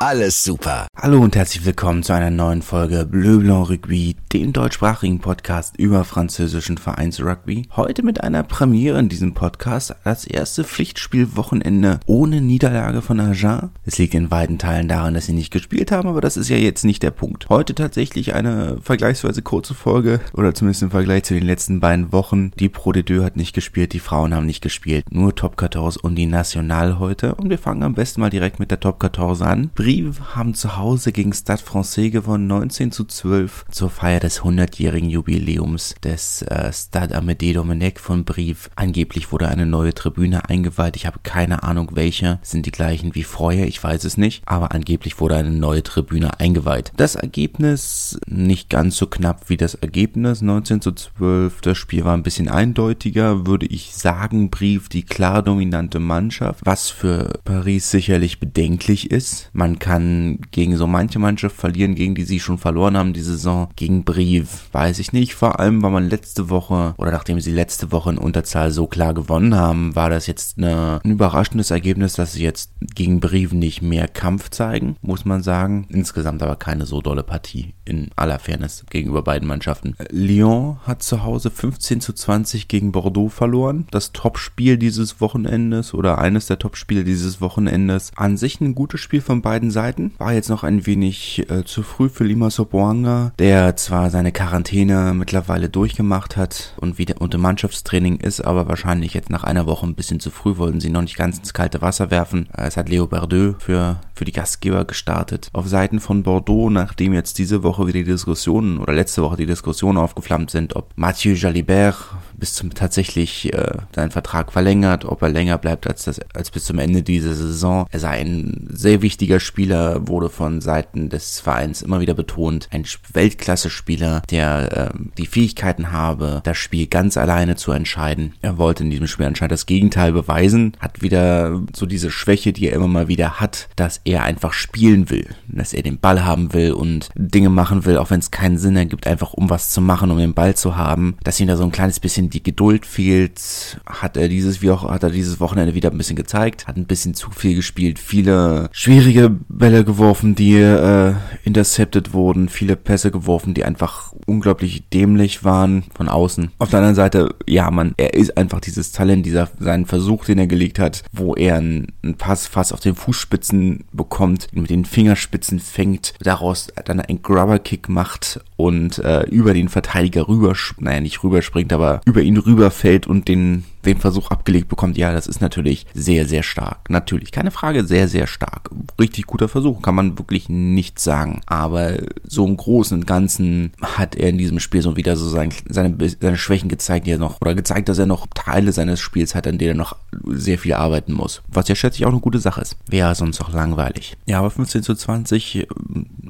alles super. Hallo und herzlich willkommen zu einer neuen Folge Bleu Blanc Rugby, dem deutschsprachigen Podcast über französischen Vereinsrugby. Heute mit einer Premiere in diesem Podcast, das erste Pflichtspielwochenende ohne Niederlage von Agen. Es liegt in weiten Teilen daran, dass sie nicht gespielt haben, aber das ist ja jetzt nicht der Punkt. Heute tatsächlich eine vergleichsweise kurze Folge, oder zumindest im Vergleich zu den letzten beiden Wochen. Die Pro de Deux hat nicht gespielt, die Frauen haben nicht gespielt, nur Top 14 und die National heute. Und wir fangen am besten mal direkt mit der Top 14 an. Brive haben zu Hause gegen Stade Francais gewonnen, 19 zu 12 zur Feier des 100-jährigen Jubiläums des äh, Stade Amédée Domenech von Brive. Angeblich wurde eine neue Tribüne eingeweiht. Ich habe keine Ahnung welche. Sind die gleichen wie vorher? Ich weiß es nicht. Aber angeblich wurde eine neue Tribüne eingeweiht. Das Ergebnis nicht ganz so knapp wie das Ergebnis. 19 zu 12. Das Spiel war ein bisschen eindeutiger, würde ich sagen. Brive die klar dominante Mannschaft, was für Paris sicherlich bedenklich ist. Man kann gegen so manche Mannschaft verlieren, gegen die sie schon verloren haben die Saison. Gegen Brive weiß ich nicht. Vor allem, weil man letzte Woche oder nachdem sie letzte Woche in Unterzahl so klar gewonnen haben, war das jetzt eine, ein überraschendes Ergebnis, dass sie jetzt gegen Brive nicht mehr Kampf zeigen, muss man sagen. Insgesamt aber keine so dolle Partie in aller Fairness gegenüber beiden Mannschaften. Lyon hat zu Hause 15 zu 20 gegen Bordeaux verloren. Das Topspiel dieses Wochenendes oder eines der Topspiele dieses Wochenendes. An sich ein gutes Spiel von beiden Seiten. War jetzt noch ein wenig äh, zu früh für Lima Soboanga, der zwar seine Quarantäne mittlerweile durchgemacht hat und wieder unter Mannschaftstraining ist, aber wahrscheinlich jetzt nach einer Woche ein bisschen zu früh wollten sie noch nicht ganz ins kalte Wasser werfen. Es hat Leo Berdeux für, für die Gastgeber gestartet. Auf Seiten von Bordeaux, nachdem jetzt diese Woche wieder die Diskussionen oder letzte Woche die Diskussionen aufgeflammt sind, ob Mathieu Jalibert bis zum tatsächlich äh, seinen Vertrag verlängert, ob er länger bleibt als das als bis zum Ende dieser Saison. Er sei ein sehr wichtiger Spieler, wurde von Seiten des Vereins immer wieder betont, ein Weltklasse-Spieler, der äh, die Fähigkeiten habe, das Spiel ganz alleine zu entscheiden. Er wollte in diesem Spiel anscheinend das Gegenteil beweisen, hat wieder so diese Schwäche, die er immer mal wieder hat, dass er einfach spielen will, dass er den Ball haben will und Dinge machen will, auch wenn es keinen Sinn ergibt, einfach um was zu machen, um den Ball zu haben, dass ihm da so ein kleines bisschen die Geduld fehlt, hat er dieses wie auch hat er dieses Wochenende wieder ein bisschen gezeigt, hat ein bisschen zu viel gespielt, viele schwierige Bälle geworfen, die äh, intercepted wurden, viele Pässe geworfen, die einfach unglaublich dämlich waren von außen. Auf der anderen Seite, ja, man, er ist einfach dieses Talent, dieser seinen Versuch, den er gelegt hat, wo er einen, einen Pass fast auf den Fußspitzen bekommt, mit den Fingerspitzen fängt, daraus dann einen Grubber-Kick macht und äh, über den Verteidiger rüber, naja, nicht rüberspringt, aber über ihn rüberfällt und den den Versuch abgelegt bekommt, ja, das ist natürlich sehr, sehr stark. Natürlich, keine Frage, sehr, sehr stark. Richtig guter Versuch, kann man wirklich nicht sagen. Aber so im Großen und Ganzen hat er in diesem Spiel so wieder so sein, seine, seine Schwächen gezeigt, die er noch, oder gezeigt, dass er noch Teile seines Spiels hat, an denen er noch sehr viel arbeiten muss. Was ja schätze ich auch eine gute Sache ist. Wäre sonst auch langweilig. Ja, aber 15 zu 20,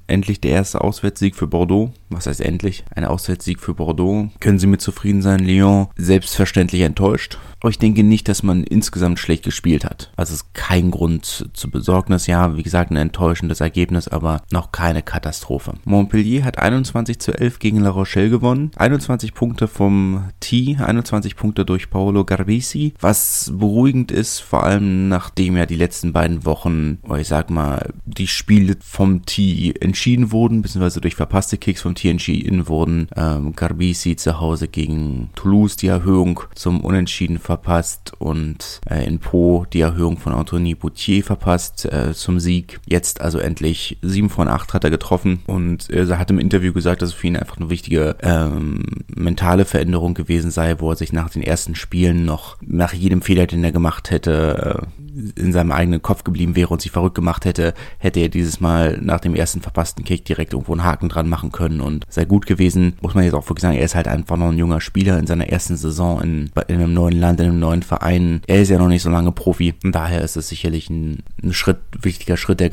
endlich der erste Auswärtssieg für Bordeaux. Was heißt endlich? Ein Auswärtssieg für Bordeaux. Können Sie mit zufrieden sein, Lyon? Selbstverständlich enttäuscht. Aber ich denke nicht, dass man insgesamt schlecht gespielt hat. Also es ist kein Grund zur Besorgnis. Ja, wie gesagt, ein enttäuschendes Ergebnis, aber noch keine Katastrophe. Montpellier hat 21 zu 11 gegen La Rochelle gewonnen. 21 Punkte vom T, 21 Punkte durch Paolo Garbisi. Was beruhigend ist, vor allem nachdem ja die letzten beiden Wochen, ich sag mal, die Spiele vom T entschieden wurden, beziehungsweise durch verpasste Kicks vom T entschieden wurden. Ähm, Garbisi zu Hause gegen Toulouse die Erhöhung zum Unentschieden verpasst und äh, in Po die Erhöhung von Anthony Boutier verpasst äh, zum Sieg. Jetzt also endlich 7 von 8 hat er getroffen und äh, er hat im Interview gesagt, dass es für ihn einfach eine wichtige ähm, mentale Veränderung gewesen sei, wo er sich nach den ersten Spielen noch nach jedem Fehler, den er gemacht hätte, äh, in seinem eigenen Kopf geblieben wäre und sich verrückt gemacht hätte, hätte er dieses Mal nach dem ersten verpassten Kick direkt irgendwo einen Haken dran machen können und sei gut gewesen. Muss man jetzt auch wirklich sagen, er ist halt einfach noch ein junger Spieler in seiner ersten Saison in, in einem neuen Land, in einem neuen Verein. Er ist ja noch nicht so lange Profi und daher ist es sicherlich ein, ein Schritt, wichtiger Schritt, der,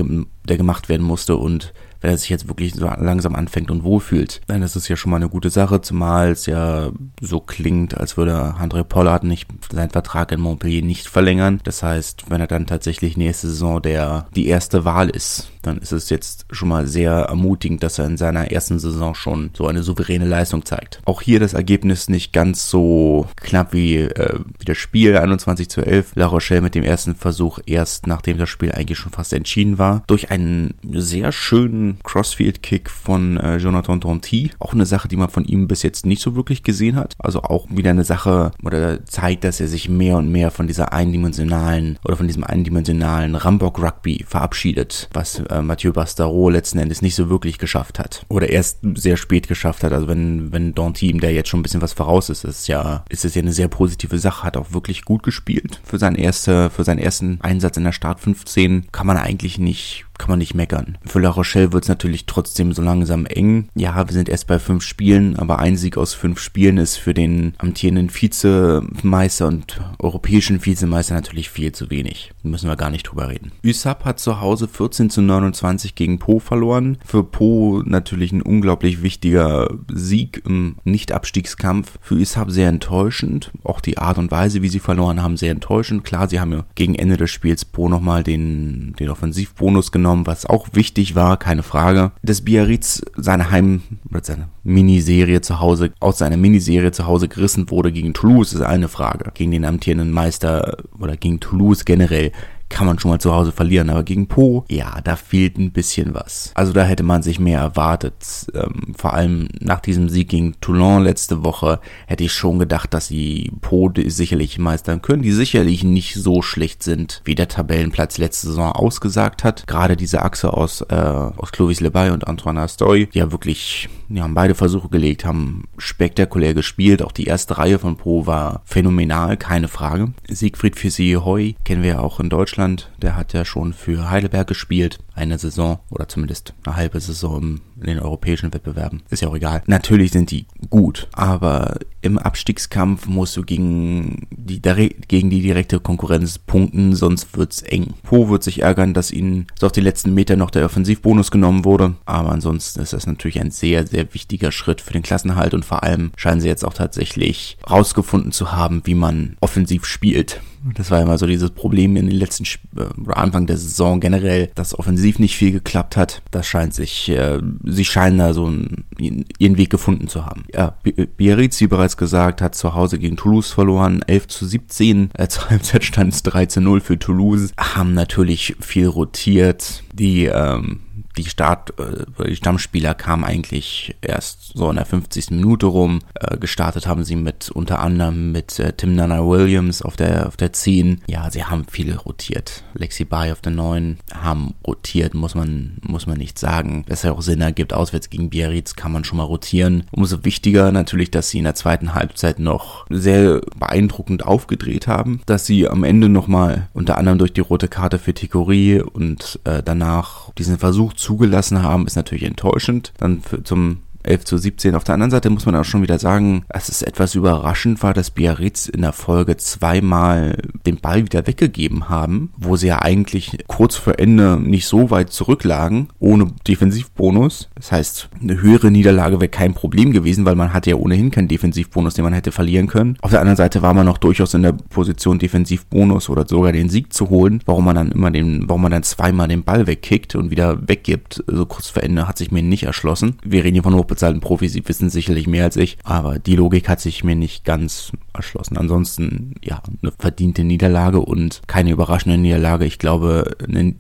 der gemacht werden musste und wenn er sich jetzt wirklich so langsam anfängt und wohlfühlt, dann ist ja schon mal eine gute Sache, zumal es ja so klingt, als würde André Pollard nicht seinen Vertrag in Montpellier nicht verlängern. Das heißt, wenn er dann tatsächlich nächste Saison der die erste Wahl ist, dann ist es jetzt schon mal sehr ermutigend, dass er in seiner ersten Saison schon so eine souveräne Leistung zeigt. Auch hier das Ergebnis nicht ganz so knapp wie, äh, wie das Spiel 21 zu 11. La Rochelle mit dem ersten Versuch erst nachdem das Spiel eigentlich schon fast entschieden war, durch einen sehr schönen Crossfield-Kick von äh, Jonathan Danty. Auch eine Sache, die man von ihm bis jetzt nicht so wirklich gesehen hat. Also auch wieder eine Sache, oder zeigt, dass er sich mehr und mehr von dieser eindimensionalen oder von diesem eindimensionalen Rambock-Rugby verabschiedet, was äh, Mathieu Bastaro letzten Endes nicht so wirklich geschafft hat. Oder erst sehr spät geschafft hat. Also wenn, wenn Danty ihm da jetzt schon ein bisschen was voraus ist, ist ja, ist es ja eine sehr positive Sache. Hat auch wirklich gut gespielt. Für seinen erste, für seinen ersten Einsatz in der Start 15 kann man eigentlich nicht kann man nicht meckern. Für La Rochelle wird es natürlich trotzdem so langsam eng. Ja, wir sind erst bei fünf Spielen, aber ein Sieg aus fünf Spielen ist für den amtierenden Vizemeister und europäischen Vizemeister natürlich viel zu wenig. Müssen wir gar nicht drüber reden. USAP hat zu Hause 14 zu 29 gegen Po verloren. Für Po natürlich ein unglaublich wichtiger Sieg im Nicht-Abstiegskampf. Für USAP sehr enttäuschend. Auch die Art und Weise, wie sie verloren haben, sehr enttäuschend. Klar, sie haben ja gegen Ende des Spiels Po nochmal den, den Offensivbonus genommen genommen, was auch wichtig war, keine Frage. Dass Biarritz seine Heim- oder seine Miniserie zu Hause, aus seiner Miniserie zu Hause gerissen wurde gegen Toulouse, ist eine Frage. Gegen den amtierenden Meister oder gegen Toulouse generell kann man schon mal zu Hause verlieren. Aber gegen Po, ja, da fehlt ein bisschen was. Also da hätte man sich mehr erwartet. Ähm, vor allem nach diesem Sieg gegen Toulon letzte Woche hätte ich schon gedacht, dass sie Po sicherlich meistern können, die sicherlich nicht so schlecht sind, wie der Tabellenplatz letzte Saison ausgesagt hat. Gerade diese Achse aus, äh, aus Clovis Lebay und Antoine Astoy, die ja wirklich, die haben beide Versuche gelegt, haben spektakulär gespielt. Auch die erste Reihe von Po war phänomenal, keine Frage. Siegfried Fissi-Hoy kennen wir ja auch in Deutschland Deutschland, der hat ja schon für Heidelberg gespielt, eine Saison oder zumindest eine halbe Saison in den europäischen Wettbewerben. Ist ja auch egal. Natürlich sind die gut, aber im Abstiegskampf musst du gegen die, gegen die direkte Konkurrenz punkten, sonst wird's eng. Po wird sich ärgern, dass ihnen so auf die letzten Meter noch der Offensivbonus genommen wurde, aber ansonsten ist das natürlich ein sehr, sehr wichtiger Schritt für den Klassenhalt und vor allem scheinen sie jetzt auch tatsächlich rausgefunden zu haben, wie man offensiv spielt. Das war immer so dieses Problem in den letzten Sp äh, Anfang der Saison generell, dass offensiv nicht viel geklappt hat. Das scheint sich, äh, sie scheinen da so einen, ihren Weg gefunden zu haben. Ja, Biarritz, wie bereits gesagt, hat zu Hause gegen Toulouse verloren, 11 zu 17. Äh, zur Halbzeit stand es 3 zu 0 für Toulouse. Haben natürlich viel rotiert. Die ähm, die Start, äh, die Stammspieler kamen eigentlich erst so in der 50. Minute rum. Äh, gestartet haben sie mit unter anderem mit äh, Tim Nana Williams auf der auf der 10. Ja, sie haben viel rotiert. Lexi Bay auf der 9 haben rotiert, muss man muss man nicht sagen. Das ja auch Sinn ergibt. Auswärts gegen Biarritz kann man schon mal rotieren. Umso wichtiger natürlich, dass sie in der zweiten Halbzeit noch sehr beeindruckend aufgedreht haben, dass sie am Ende nochmal unter anderem durch die rote Karte für Tikori und äh, danach diesen Versuch zugelassen haben, ist natürlich enttäuschend. Dann für, zum 11 zu 17. Auf der anderen Seite muss man auch schon wieder sagen, dass es etwas überraschend war, dass Biarritz in der Folge zweimal den Ball wieder weggegeben haben, wo sie ja eigentlich kurz vor Ende nicht so weit zurücklagen, ohne Defensivbonus. Das heißt, eine höhere Niederlage wäre kein Problem gewesen, weil man hatte ja ohnehin keinen Defensivbonus, den man hätte verlieren können. Auf der anderen Seite war man noch durchaus in der Position, Defensivbonus oder sogar den Sieg zu holen. Warum man dann immer den, warum man dann zweimal den Ball wegkickt und wieder weggibt, so kurz vor Ende, hat sich mir nicht erschlossen. Wir reden hier von bezahlten Profis, sie wissen sicherlich mehr als ich, aber die Logik hat sich mir nicht ganz erschlossen. Ansonsten, ja, eine verdiente Niederlage und keine überraschende Niederlage. Ich glaube, ne,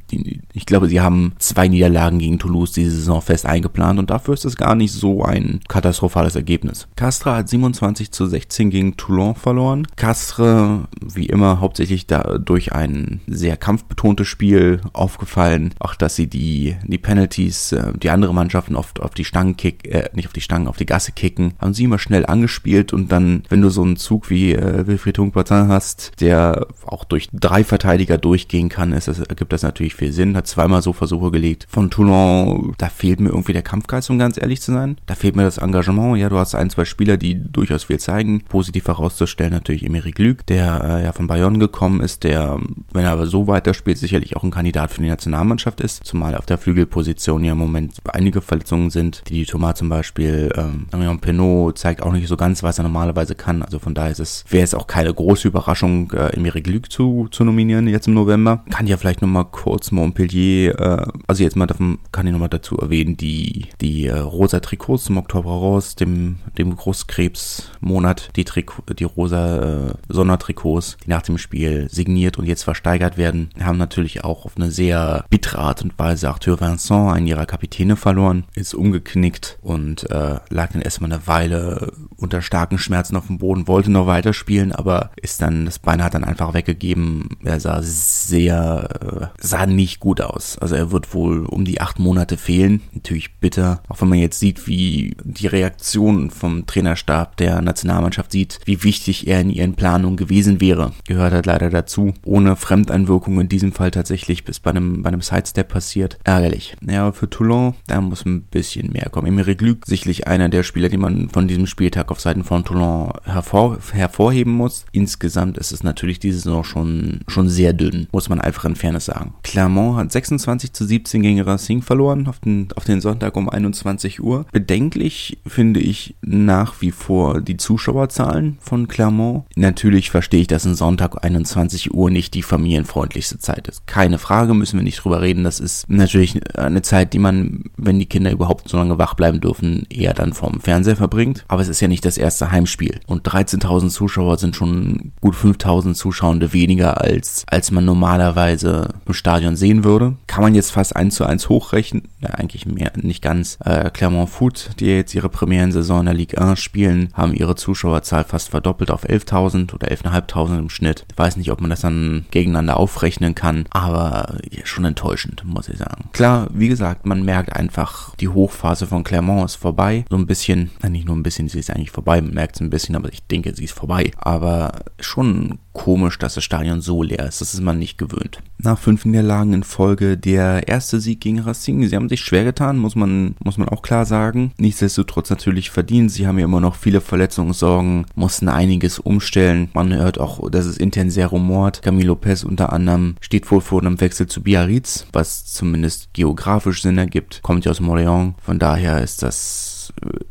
ich glaube, sie haben zwei Niederlagen gegen Toulouse diese Saison fest eingeplant und dafür ist es gar nicht so ein katastrophales Ergebnis. Castres hat 27 zu 16 gegen Toulon verloren. Castres, wie immer, hauptsächlich durch ein sehr kampfbetontes Spiel aufgefallen. Auch, dass sie die, die Penalties, äh, die andere Mannschaften oft auf die Stangen kicken, äh, nicht auf die Stangen, auf die Gasse kicken, haben sie immer schnell angespielt und dann, wenn du so einen Zug wie äh, Wilfried Hunkbartin hast, der auch durch drei Verteidiger durchgehen kann, ist das, ergibt das natürlich viel Sinn. Hat zweimal so Versuche gelegt. Von Toulon, da fehlt mir irgendwie der Kampfgeist, um ganz ehrlich zu sein. Da fehlt mir das Engagement. Ja, du hast ein, zwei Spieler, die durchaus viel zeigen. Positiv herauszustellen natürlich Emeric Lüg, der äh, ja von Bayonne gekommen ist, der, wenn er aber so weiterspielt, sicherlich auch ein Kandidat für die Nationalmannschaft ist. Zumal auf der Flügelposition ja im Moment einige Verletzungen sind. Die Thomas zum Beispiel, ähm, Marion Penot zeigt auch nicht so ganz, was er normalerweise kann. Also von daher ist es, wäre es auch keine große Überraschung, äh, Emeric Lüg zu, zu nominieren jetzt im November. Kann ja vielleicht nochmal kurz Montpellier, äh, also jetzt mal davon, kann ich nochmal dazu erwähnen, die, die äh, rosa Trikots zum Oktober raus, dem, dem Großkrebsmonat, die Trikot, die rosa äh, Sondertrikots, die nach dem Spiel signiert und jetzt versteigert werden, haben natürlich auch auf eine sehr bittere Art und Weise Arthur Vincent, einen ihrer Kapitäne, verloren, ist umgeknickt und äh, lag dann erstmal eine Weile unter starken Schmerzen auf dem Boden, wollte noch weiterspielen, aber ist dann, das Bein hat dann einfach weggegeben. Er sah sehr, äh, sah nicht gut aus. Also er wird wohl um die acht Monate fehlen. Natürlich bitter, auch wenn man jetzt sieht, wie die Reaktion vom Trainerstab der Nationalmannschaft sieht, wie wichtig er in ihren Planungen gewesen wäre. Gehört halt leider dazu. Ohne Fremdeinwirkung in diesem Fall tatsächlich bis bei einem, bei einem Sidestep passiert. Ärgerlich. Ja, für Toulon, da muss ein bisschen mehr kommen. Emeric Luc, sicherlich einer der Spieler, die man von diesem Spieltag auf Seiten von Toulon hervor, hervorheben muss. Insgesamt ist es natürlich diese Saison schon, schon sehr dünn, muss man einfach in Fairness sagen. Clermont hat 26 zu 17 gegen Racing verloren auf den, auf den Sonntag um 21 Uhr. Bedenklich finde ich nach wie vor die Zuschauerzahlen von Clermont. Natürlich verstehe ich, dass ein Sonntag 21 Uhr nicht die familienfreundlichste Zeit ist. Keine Frage, müssen wir nicht drüber reden. Das ist natürlich eine Zeit, die man, wenn die Kinder überhaupt so lange wach bleiben dürfen, eher dann vorm Fernseher verbringt. Aber es ist ja nicht das erste Heimspiel. Und 13.000 Zuschauer sind schon gut 5.000 Zuschauende weniger als, als man normalerweise im Stadion sehen würde. Kann man jetzt fast eins zu eins hochrechnen. Ja, eigentlich mehr, nicht ganz. Äh, Clermont Foot, die jetzt ihre Premierensaison in der Ligue 1 spielen, haben ihre Zuschauerzahl fast verdoppelt auf 11.000 oder 11.500 im Schnitt. Ich weiß nicht, ob man das dann gegeneinander aufrechnen kann, aber schon enttäuschend, muss ich sagen. Klar, wie gesagt, man merkt einfach, die Hochphase von Clermont ist vorbei. So ein bisschen, nicht nur ein bisschen, sie ist eigentlich vorbei, man merkt es ein bisschen, aber ich denke, sie ist vorbei. Aber schon komisch, dass das Stadion so leer ist. Das ist man nicht gewöhnt. Nach fünf Niederlagen in Folge der erste Sieg gegen Racing. Sie haben sich schwer getan, muss man, muss man auch klar sagen. Nichtsdestotrotz natürlich verdient. Sie haben ja immer noch viele Verletzungssorgen, mussten einiges umstellen. Man hört auch, dass es intern sehr rumort. Camilo Lopez unter anderem steht wohl vor einem Wechsel zu Biarritz, was zumindest geografisch Sinn ergibt. Kommt ja aus Montreal. Von daher ist das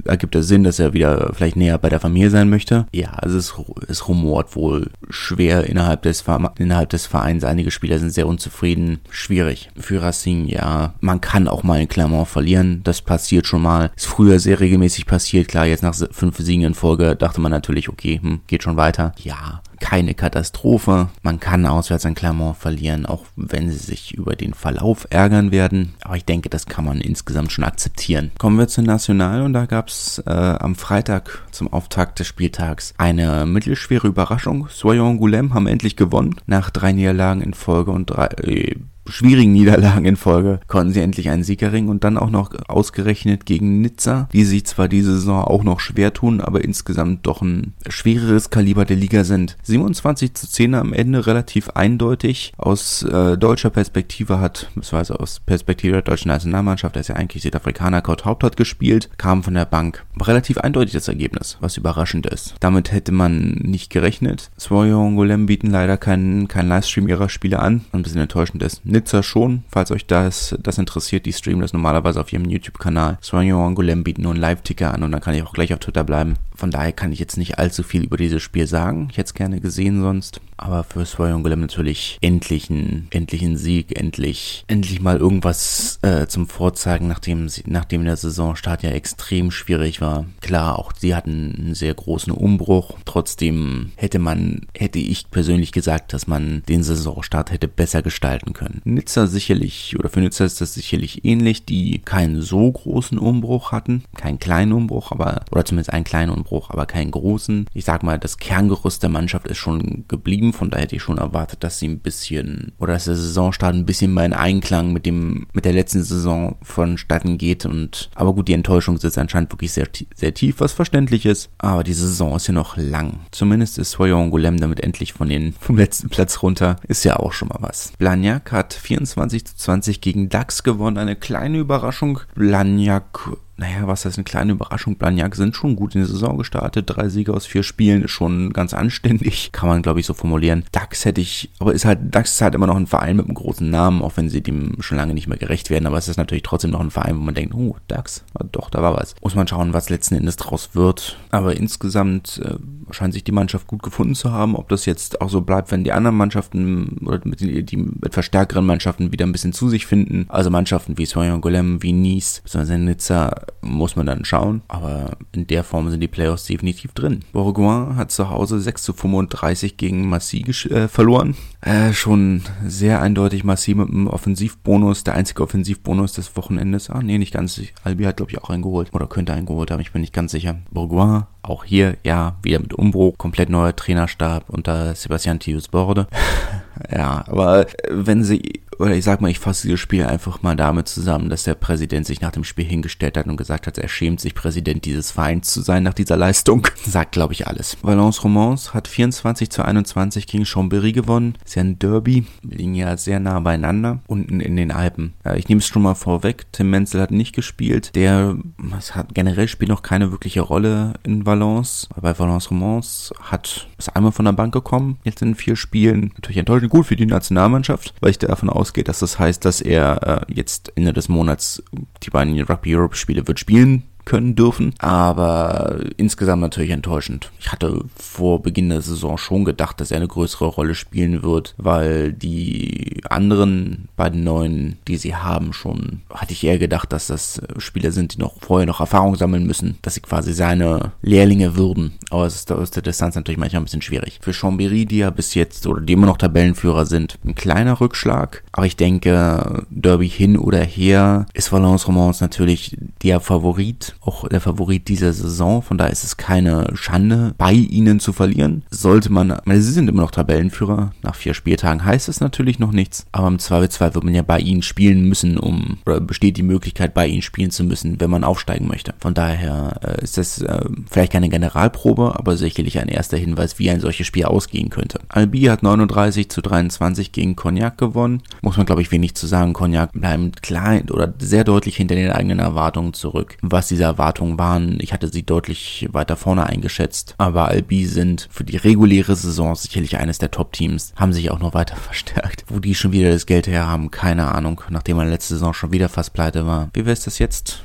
ergibt es Sinn, dass er wieder vielleicht näher bei der Familie sein möchte. Ja, also es, es rumort wohl schwer innerhalb des, innerhalb des Vereins. Einige Spieler sind sehr unzufrieden. Schwierig. Für Racing, ja, man kann auch mal in Clermont verlieren. Das passiert schon mal. Ist früher sehr regelmäßig passiert. Klar, jetzt nach fünf Siegen in Folge dachte man natürlich, okay, hm, geht schon weiter. Ja, keine Katastrophe. Man kann auswärts an Clermont verlieren, auch wenn sie sich über den Verlauf ärgern werden. Aber ich denke, das kann man insgesamt schon akzeptieren. Kommen wir zur National und da gab es äh, am Freitag zum Auftakt des Spieltags eine mittelschwere Überraschung. Soyon Goulem haben endlich gewonnen nach drei Niederlagen in Folge und drei, äh, schwierigen Niederlagen in Folge konnten sie endlich einen Sieg erringen und dann auch noch ausgerechnet gegen Nizza, die sich zwar diese Saison auch noch schwer tun, aber insgesamt doch ein schwereres Kaliber der Liga sind. 27 zu 10 am Ende relativ eindeutig. Aus äh, deutscher Perspektive hat, beziehungsweise aus Perspektive der deutschen Nationalmannschaft, der ist ja eigentlich Südafrikaner, Kurt Haupt hat gespielt, kam von der Bank. Relativ eindeutig das Ergebnis, was überraschend ist. Damit hätte man nicht gerechnet. Swoyo Golem bieten leider keinen kein Livestream ihrer Spiele an, ein bisschen enttäuschend ist. Nizza schon, falls euch das, das interessiert, die streamen das normalerweise auf ihrem YouTube-Kanal. Soignon Angoulême bieten nur einen Live-Ticker an und dann kann ich auch gleich auf Twitter bleiben. Von daher kann ich jetzt nicht allzu viel über dieses Spiel sagen. Ich hätte es gerne gesehen sonst. Aber für Soyon Golem natürlich endlich ein, endlich ein Sieg, endlich, endlich mal irgendwas äh, zum Vorzeigen, nachdem, sie, nachdem der Saisonstart ja extrem schwierig war. Klar, auch sie hatten einen sehr großen Umbruch. Trotzdem hätte man, hätte ich persönlich gesagt, dass man den Saisonstart hätte besser gestalten können. Nizza sicherlich, oder für Nizza ist das sicherlich ähnlich, die keinen so großen Umbruch hatten. Keinen kleinen Umbruch, aber, oder zumindest einen kleinen Umbruch, aber keinen großen. Ich sag mal, das Kerngerüst der Mannschaft ist schon geblieben geblieben. Von daher hätte ich schon erwartet, dass sie ein bisschen oder dass der Saisonstart ein bisschen mal in Einklang mit dem mit der letzten Saison vonstatten geht. Und aber gut, die Enttäuschung sitzt anscheinend wirklich sehr sehr tief, was verständlich ist. Aber die Saison ist ja noch lang. Zumindest ist Soyon Golem damit endlich von den vom letzten Platz runter. Ist ja auch schon mal was. Blagnac hat 24 zu 20 gegen DAX gewonnen. Eine kleine Überraschung. Blagnac naja, was heißt eine kleine Überraschung? Blagnac sind schon gut in die Saison gestartet. Drei Siege aus vier Spielen ist schon ganz anständig. Kann man, glaube ich, so formulieren. DAX hätte ich, aber ist halt, DAX ist halt immer noch ein Verein mit einem großen Namen, auch wenn sie dem schon lange nicht mehr gerecht werden. Aber es ist natürlich trotzdem noch ein Verein, wo man denkt, oh, DAX, doch, da war was. Muss man schauen, was letzten Endes draus wird. Aber insgesamt äh, scheint sich die Mannschaft gut gefunden zu haben. Ob das jetzt auch so bleibt, wenn die anderen Mannschaften oder mit die, die etwas stärkeren Mannschaften wieder ein bisschen zu sich finden. Also Mannschaften wie Soyon Golem, wie Nice, besonders Nizza, muss man dann schauen. Aber in der Form sind die Playoffs definitiv drin. Bourgoin hat zu Hause 6 zu 35 gegen Massy äh, verloren. Äh, schon sehr eindeutig Massy mit einem Offensivbonus, der einzige Offensivbonus des Wochenendes. Ah, nee, nicht ganz. Albi hat, glaube ich, auch einen geholt. Oder könnte einen geholt haben, ich bin nicht ganz sicher. Bourgoin auch hier, ja, wieder mit Umbruch, komplett neuer Trainerstab unter Sebastian Thius Borde. Ja, aber wenn sie oder ich sag mal, ich fasse dieses Spiel einfach mal damit zusammen, dass der Präsident sich nach dem Spiel hingestellt hat und gesagt hat, er schämt sich, Präsident dieses Vereins zu sein nach dieser Leistung. Sagt, glaube ich, alles. Valence Romans hat 24 zu 21 gegen Chambéry gewonnen. Ist ja ein Derby. Wir liegen ja sehr nah beieinander. Unten in den Alpen. Ich nehme es schon mal vorweg. Tim Menzel hat nicht gespielt. Der hat generell spielt noch keine wirkliche Rolle in Valence. Bei Valence Romans hat ist einmal von der Bank gekommen. Jetzt in vier Spielen. Natürlich enttäuschend gut für die Nationalmannschaft, weil ich davon aus ausgeht, dass das heißt, dass er äh, jetzt Ende des Monats die beiden Rugby Europe Spiele wird spielen können dürfen, aber insgesamt natürlich enttäuschend. Ich hatte vor Beginn der Saison schon gedacht, dass er eine größere Rolle spielen wird, weil die anderen beiden Neuen, die sie haben, schon hatte ich eher gedacht, dass das Spieler sind, die noch vorher noch Erfahrung sammeln müssen, dass sie quasi seine Lehrlinge würden. Aber es ist aus der Distanz natürlich manchmal ein bisschen schwierig. Für Chambéry, die ja bis jetzt oder die immer noch Tabellenführer sind, ein kleiner Rückschlag. Aber ich denke, Derby hin oder her ist Valence Romans natürlich der Favorit auch der Favorit dieser Saison. Von daher ist es keine Schande, bei ihnen zu verlieren. Sollte man, meine, sie sind immer noch Tabellenführer. Nach vier Spieltagen heißt es natürlich noch nichts. Aber im Zweifelsfall wird man ja bei ihnen spielen müssen, um, oder besteht die Möglichkeit, bei ihnen spielen zu müssen, wenn man aufsteigen möchte. Von daher äh, ist das äh, vielleicht keine Generalprobe, aber sicherlich ein erster Hinweis, wie ein solches Spiel ausgehen könnte. Albi hat 39 zu 23 gegen Cognac gewonnen. Muss man, glaube ich, wenig zu sagen. Cognac bleibt klein oder sehr deutlich hinter den eigenen Erwartungen zurück, was dieser Erwartungen waren. Ich hatte sie deutlich weiter vorne eingeschätzt. Aber Albi sind für die reguläre Saison sicherlich eines der Top-Teams. Haben sich auch noch weiter verstärkt. Wo die schon wieder das Geld her haben, keine Ahnung. Nachdem man letzte Saison schon wieder fast pleite war. Wie wäre es das jetzt?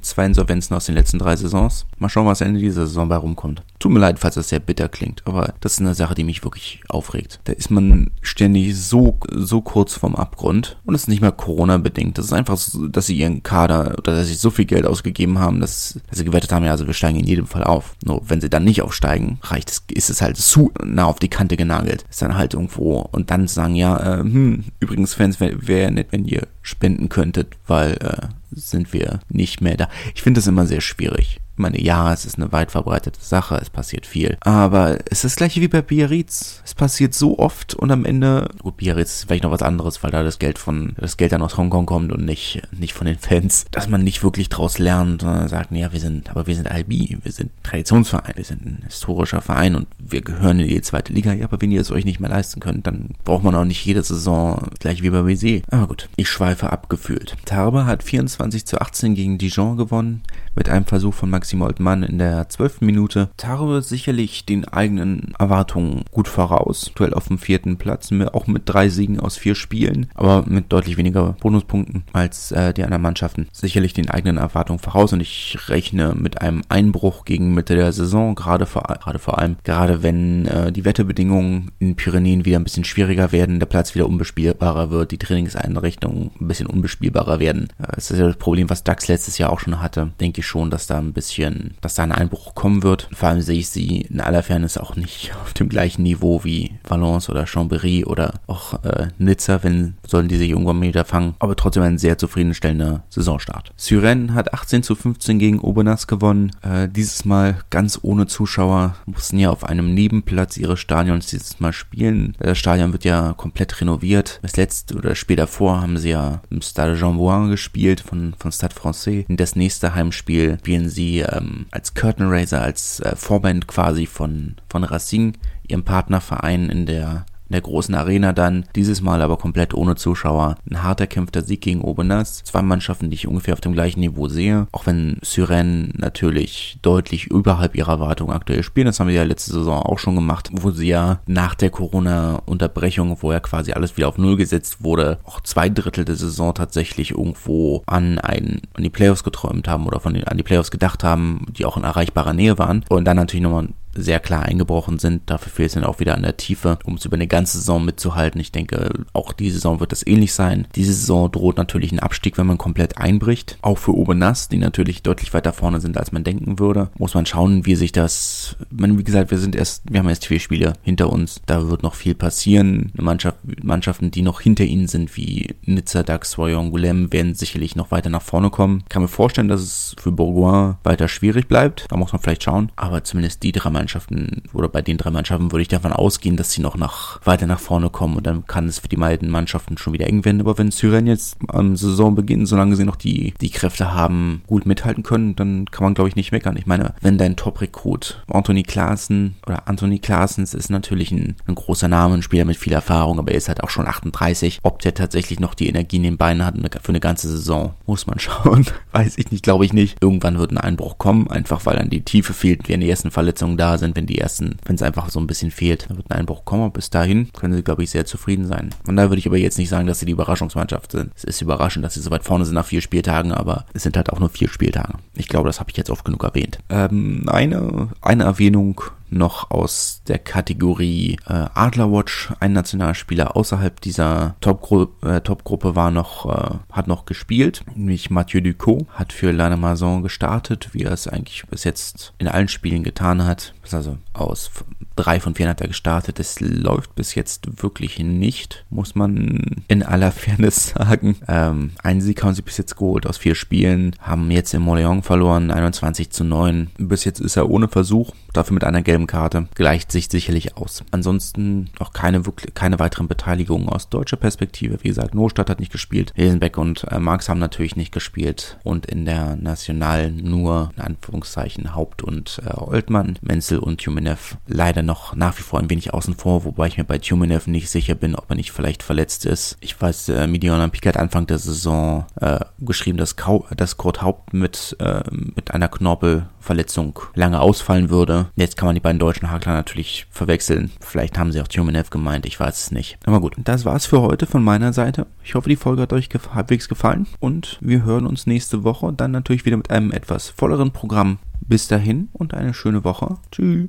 Zwei Insolvenzen aus den letzten drei Saisons. Mal schauen, was Ende dieser Saison bei rumkommt. Tut mir leid, falls das sehr bitter klingt, aber das ist eine Sache, die mich wirklich aufregt. Da ist man ständig so, so kurz vorm Abgrund und es ist nicht mehr Corona-bedingt. Das ist einfach so, dass sie ihren Kader oder dass sie so viel Geld ausgegeben haben, dass, dass sie gewettet haben, ja, also wir steigen in jedem Fall auf. Nur wenn sie dann nicht aufsteigen, reicht es, ist es halt zu nah auf die Kante genagelt. Ist dann halt irgendwo und dann sagen, ja, äh, hm, übrigens Fans, wäre wär nett, wenn ihr spenden könntet, weil äh, sind wir nicht mehr da. Ich finde das immer sehr schwierig meine, ja, es ist eine weit verbreitete Sache, es passiert viel. Aber es ist das gleiche wie bei Biarritz. Es passiert so oft und am Ende, gut, Biarritz ist vielleicht noch was anderes, weil da das Geld von, das Geld dann aus Hongkong kommt und nicht, nicht von den Fans, dass man nicht wirklich draus lernt, sondern sagt, ja, wir sind, aber wir sind IB, wir sind Traditionsverein, wir sind ein historischer Verein und wir gehören in die zweite Liga. Ja, aber wenn ihr es euch nicht mehr leisten könnt, dann braucht man auch nicht jede Saison gleich wie bei WC. Aber gut, ich schweife abgefühlt. Tarbe hat 24 zu 18 gegen Dijon gewonnen mit einem Versuch von Max Maxim Oldmann in der zwölften Minute. Taro sicherlich den eigenen Erwartungen gut voraus. Duell auf dem vierten Platz, auch mit drei Siegen aus vier Spielen, aber mit deutlich weniger Bonuspunkten als äh, die anderen Mannschaften. Sicherlich den eigenen Erwartungen voraus und ich rechne mit einem Einbruch gegen Mitte der Saison, gerade vor, gerade vor allem, gerade wenn äh, die Wetterbedingungen in Pyrenäen wieder ein bisschen schwieriger werden, der Platz wieder unbespielbarer wird, die Trainingseinrichtungen ein bisschen unbespielbarer werden. Äh, das ist ja das Problem, was DAX letztes Jahr auch schon hatte. Denke ich schon, dass da ein bisschen, dass da ein Einbruch kommen wird. Vor allem sehe ich sie in aller Fairness auch nicht auf dem gleichen Niveau wie Valence oder Chambéry oder auch äh, Nizza, wenn sollen die sich irgendwann wieder fangen. Aber trotzdem ein sehr zufriedenstellender Saisonstart. Syren hat 18 zu 15 gegen Obernas gewonnen. Äh, dieses Mal ganz ohne Zuschauer. Mussten ja auf einem Nebenplatz ihres Stadions dieses Mal spielen. Das Stadion wird ja komplett renoviert. Das letzte oder das Spiel davor haben sie ja im Stade Jean Bouin gespielt von, von Stade Francais. In das nächste Heimspiel spielen sie ähm, als Curtain Raiser, als äh, Vorband quasi von, von Racing, ihrem Partnerverein in der in der großen Arena dann, dieses Mal aber komplett ohne Zuschauer. Ein hart erkämpfter Sieg gegen Obenas. Zwei Mannschaften, die ich ungefähr auf dem gleichen Niveau sehe. Auch wenn Syren natürlich deutlich überhalb ihrer Erwartungen aktuell spielen. Das haben sie ja letzte Saison auch schon gemacht, wo sie ja nach der Corona-Unterbrechung, wo ja quasi alles wieder auf Null gesetzt wurde, auch zwei Drittel der Saison tatsächlich irgendwo an, ein, an die Playoffs geträumt haben oder von den, an die Playoffs gedacht haben, die auch in erreichbarer Nähe waren. Und dann natürlich nochmal sehr klar eingebrochen sind. Dafür fehlt es dann auch wieder an der Tiefe, um es über eine ganze Saison mitzuhalten. Ich denke, auch diese Saison wird das ähnlich sein. Diese Saison droht natürlich ein Abstieg, wenn man komplett einbricht. Auch für Obernass, die natürlich deutlich weiter vorne sind, als man denken würde. Muss man schauen, wie sich das, man, wie gesagt, wir sind erst, wir haben erst vier Spiele hinter uns. Da wird noch viel passieren. Mannschaft, Mannschaften, die noch hinter ihnen sind, wie Nizza, Dax, Royan, Goulem, werden sicherlich noch weiter nach vorne kommen. Ich kann mir vorstellen, dass es für Bourgoin weiter schwierig bleibt. Da muss man vielleicht schauen. Aber zumindest die drei Mannschaften oder bei den drei Mannschaften würde ich davon ausgehen, dass sie noch nach, weiter nach vorne kommen und dann kann es für die beiden Mannschaften schon wieder eng werden. Aber wenn Syren jetzt am Saisonbeginn, solange sie noch die, die Kräfte haben, gut mithalten können, dann kann man glaube ich nicht meckern. Ich meine, wenn dein Top-Rekrut Anthony Klaassen oder Anthony Klaassens ist natürlich ein, ein großer Name, ein Spieler mit viel Erfahrung, aber er ist halt auch schon 38. Ob der tatsächlich noch die Energie in den Beinen hat für eine ganze Saison, muss man schauen. Weiß ich nicht, glaube ich nicht. Irgendwann wird ein Einbruch kommen, einfach weil dann die Tiefe fehlt, wenn die ersten Verletzungen da sind, wenn die ersten, wenn es einfach so ein bisschen fehlt, dann wird ein Einbruch kommen. Bis dahin können sie, glaube ich, sehr zufrieden sein. Und da würde ich aber jetzt nicht sagen, dass sie die Überraschungsmannschaft sind. Es ist überraschend, dass sie so weit vorne sind nach vier Spieltagen, aber es sind halt auch nur vier Spieltage. Ich glaube, das habe ich jetzt oft genug erwähnt. Ähm, eine, eine Erwähnung noch aus der Kategorie äh, Adlerwatch. Ein Nationalspieler außerhalb dieser Topgruppe äh, Top war noch, äh, hat noch gespielt, nämlich Mathieu Ducot, hat für Lannemazon gestartet, wie er es eigentlich bis jetzt in allen Spielen getan hat. Also aus drei von vier hat er gestartet. Es läuft bis jetzt wirklich nicht, muss man in aller Fairness sagen. Ähm, einen Sieg haben sie bis jetzt geholt aus vier Spielen, haben jetzt in Montléon verloren, 21 zu 9. Bis jetzt ist er ohne Versuch, dafür mit einer gelben Karte. Gleicht sich sicherlich aus. Ansonsten auch keine, keine weiteren Beteiligungen aus deutscher Perspektive. Wie gesagt, Nostadt hat nicht gespielt. Hilsenbeck und äh, Marx haben natürlich nicht gespielt. Und in der National nur, in Anführungszeichen, Haupt und äh, Oltmann, Menzel und Jumenev leider noch nach wie vor ein wenig außen vor, wobei ich mir bei Jumenev nicht sicher bin, ob er nicht vielleicht verletzt ist. Ich weiß, äh, Midi Olympique hat Anfang der Saison äh, geschrieben, dass, Kau dass Kurt Haupt mit, äh, mit einer Knorpelverletzung lange ausfallen würde. Jetzt kann man die beiden deutschen Hakler natürlich verwechseln. Vielleicht haben sie auch Jumenev gemeint, ich weiß es nicht. Aber gut, das war's für heute von meiner Seite. Ich hoffe, die Folge hat euch gef halbwegs gefallen und wir hören uns nächste Woche dann natürlich wieder mit einem etwas volleren Programm. Bis dahin und eine schöne Woche. Tschüss.